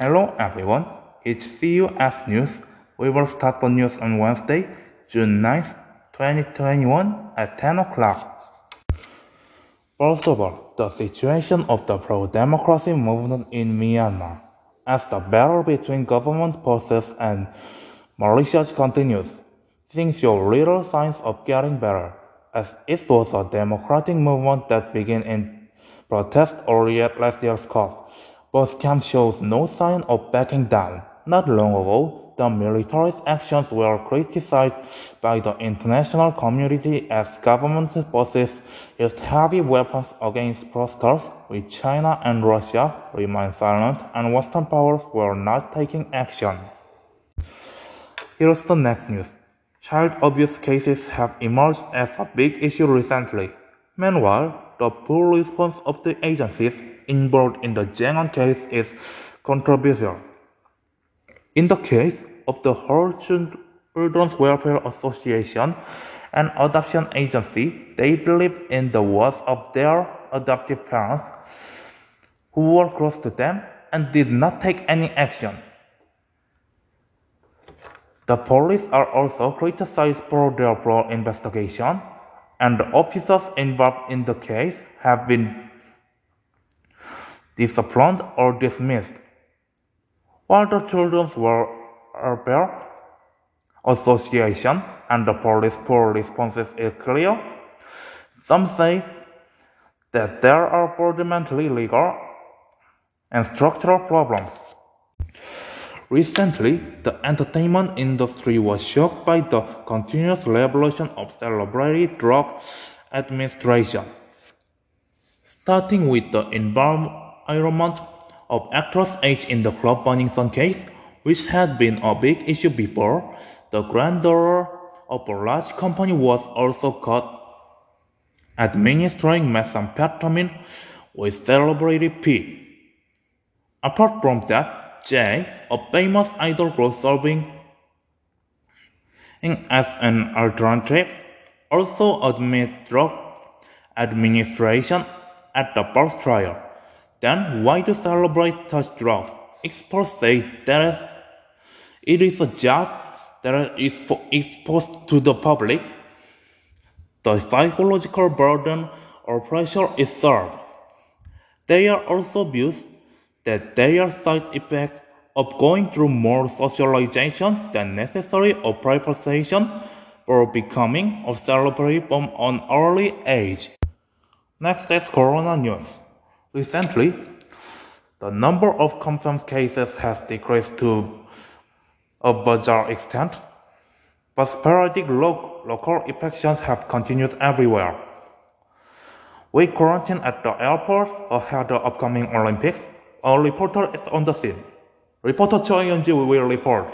Hello everyone, it's CUS News. We will start the news on Wednesday, June 9th, 2021 at 10 o'clock. First of all, the situation of the pro-democracy movement in Myanmar. As the battle between government forces and militias continues, things show little signs of getting better, as it was a democratic movement that began in protest earlier last year's COP but camps shows no sign of backing down. Not long ago, the military's actions were criticized by the international community as government forces used heavy weapons against protesters, with China and Russia remained silent and Western powers were not taking action. Here's the next news. Child abuse cases have emerged as a big issue recently. Meanwhile, the poor response of the agencies involved in the Zheng case is controversial. In the case of the Holt Children's Welfare Association, an adoption agency, they believe in the words of their adoptive parents who were close to them and did not take any action. The police are also criticized for their poor investigation, and the officers involved in the case have been disciplined or dismissed. While the Children's Welfare Association and the police poor responses is clear, some say that there are fundamentally legal and structural problems. Recently, the entertainment industry was shocked by the continuous revolution of celebrity drug administration. Starting with the environment environment of actress age in the Club Burning Sun case, which had been a big issue before, the granddaughter of a large company was also caught administering methamphetamine with celebrity P. Apart from that, Jay, a famous idol girl serving as an alternative, also admitted drug administration at the first trial. Then why to celebrate such drugs? Experts say that it is a job that is exposed to the public. The psychological burden or pressure is served. They are also views that they are side effects of going through more socialization than necessary or preparation for becoming a celebrity from an early age. Next is Corona News. Recently, the number of confirmed cases has decreased to a bizarre extent, but sporadic lo- local infections have continued everywhere. We quarantine at the airport ahead of the upcoming Olympics. Our reporter is on the scene. Reporter Choi Yunji will report.